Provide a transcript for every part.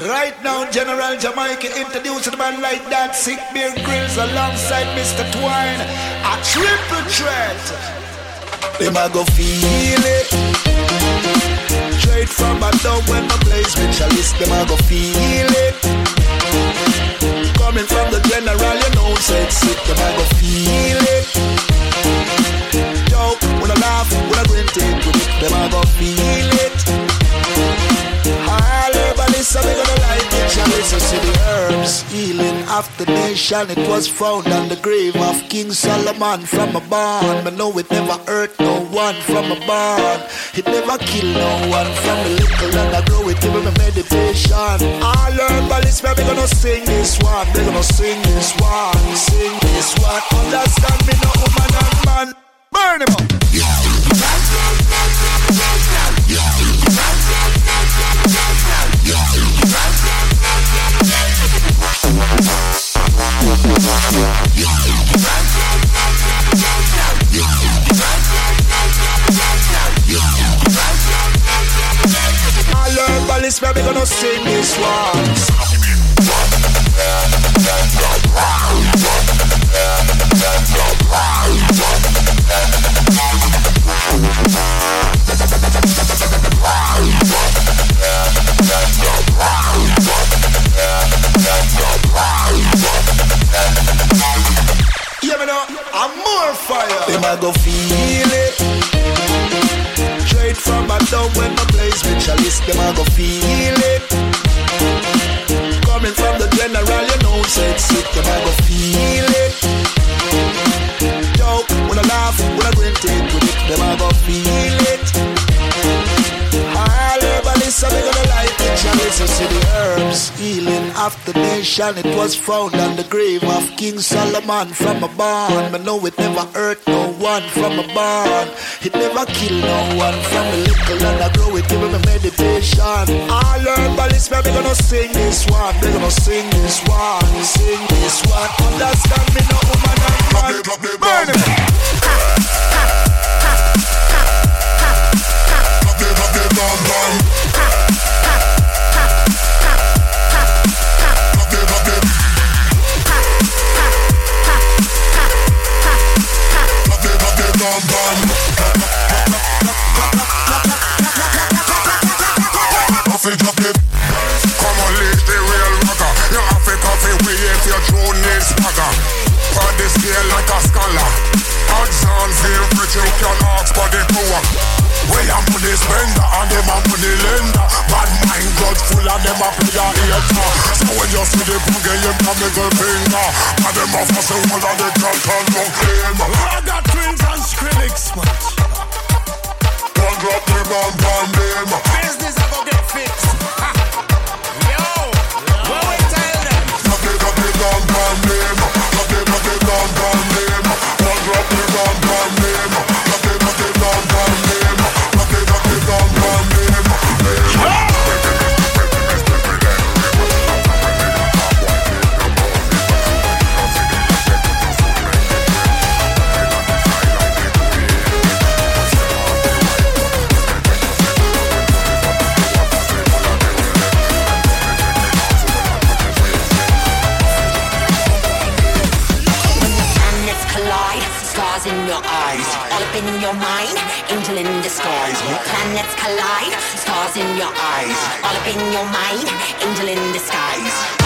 Right now, General Jamaica introduced the man like that. Sick beer grills alongside Mr. Twine. A triple threat. Them a go feel it. Straight from a dog when my play specialist. Them a go feel it. Coming from the general, you know, said sick. Them a go feel it. Yo, when I laugh, when I grin, take it. Them a go feel it. So we gonna light the chalice to the herbs. Healing of the nation, it was found on the grave of King Solomon from a barn. But no, it never hurt no one from a barn. It never killed no one from a little and I grow it, him a meditation. All herbalists, man, we gonna sing this one. We're gonna sing this one, sing this one. Understand me, no woman and man. Burn him up. Herbalists, where we gonna sing this one. I go feel it. Straight from my down when my play specialist, them I go feel it. Coming from the general, you know, say it's sick, them I go feel it. Yo, when I laugh, when I grin, take it, them I go feel it. So we gonna light the chalice to the herbs. Healing the nation, it was found on the grave of King Solomon from a barn. But no, it never hurt one from a barn. It never kill no one from a little and I grow it, give a meditation. All herbalists, man, we gonna sing this one. We gonna sing this one, sing this one. Understand me, no woman and man. Burn it. Bam, bam ask for the power. Well, I'm money spender and them a money lender. Bad mind God full of them a play a hater. So when you see the boogie, you can middle finger. And them a fuss all of the cat and no claim. I got twins and Skrillex, man. One drop the bomb bomb them. Business I go get fixed. In your mind, angel in disguise.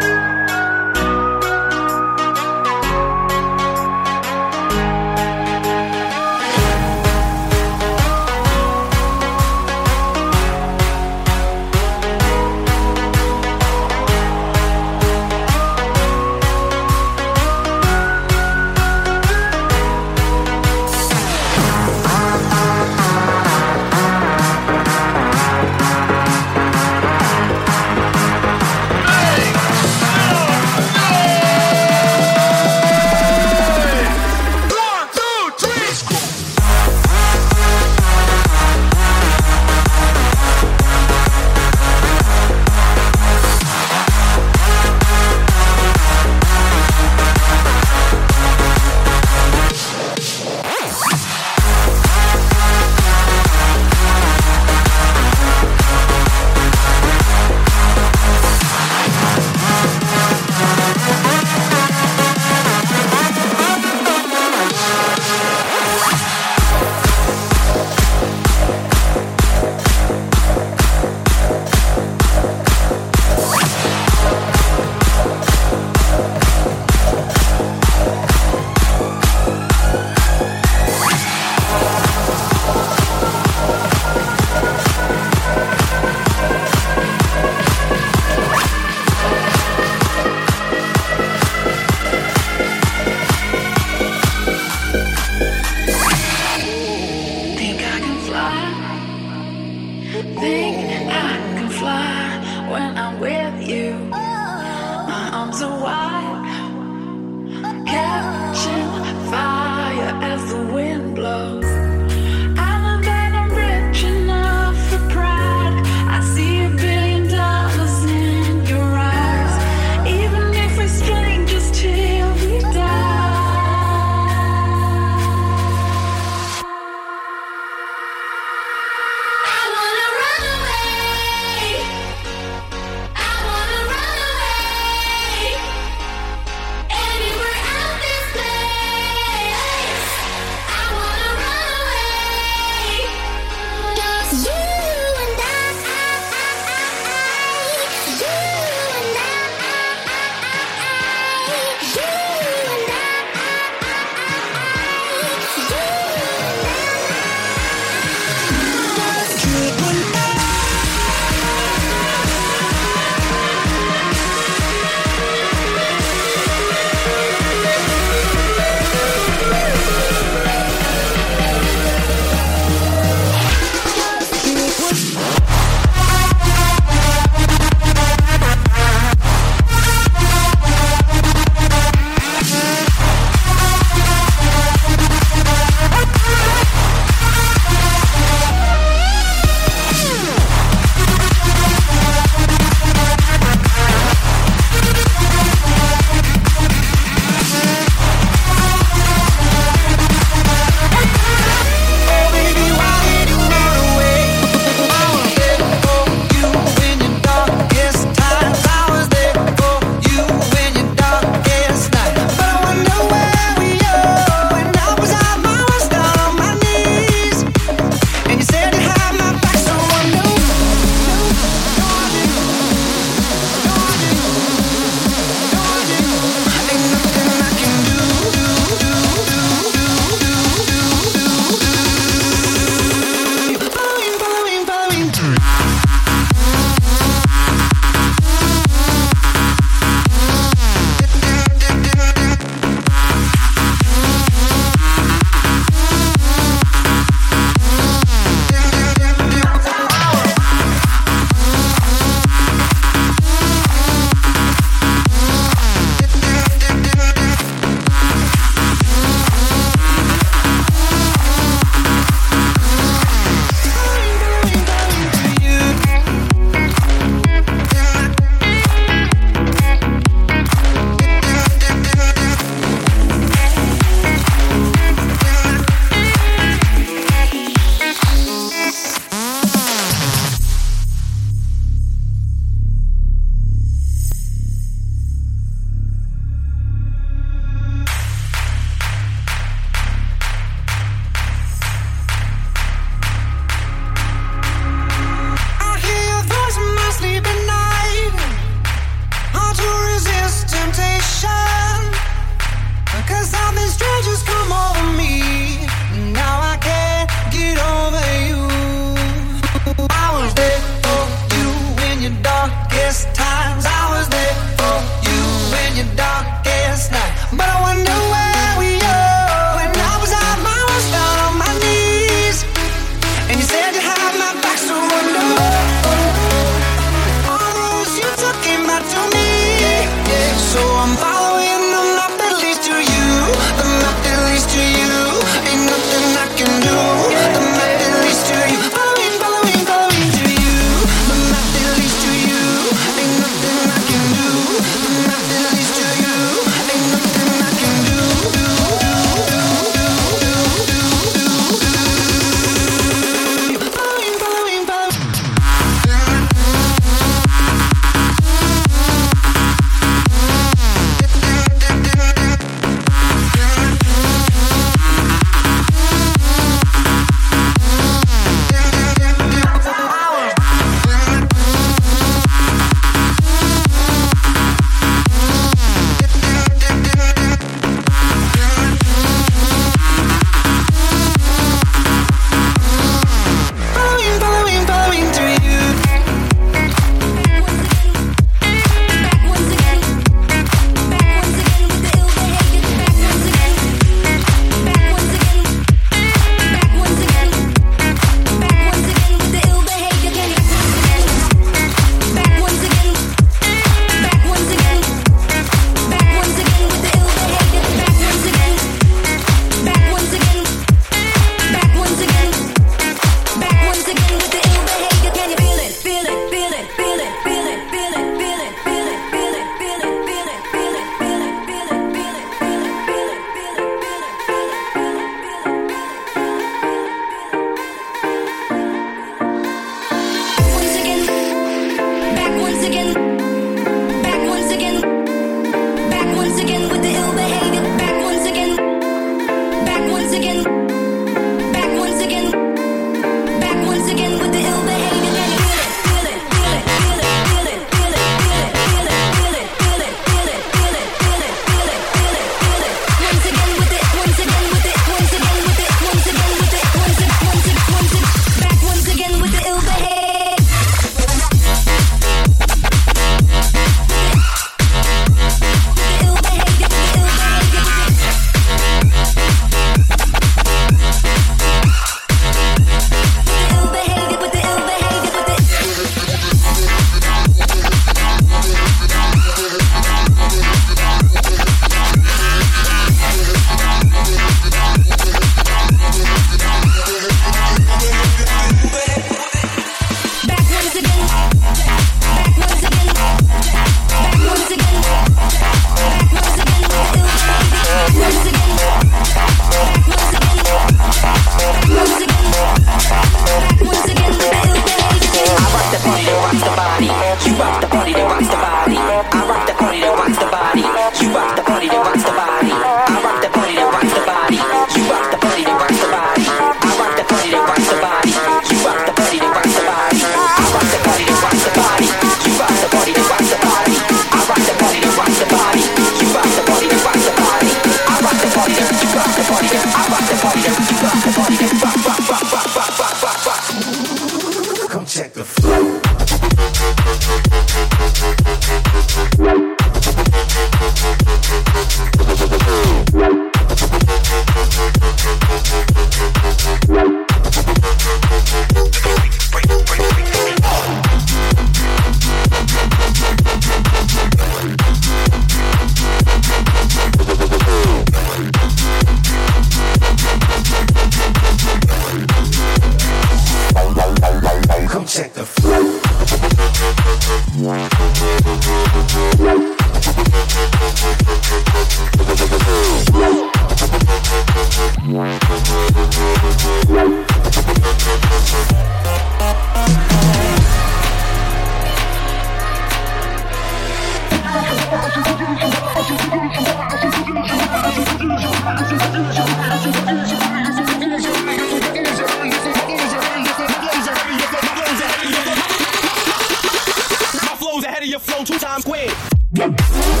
flow two times quick.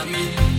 Got me.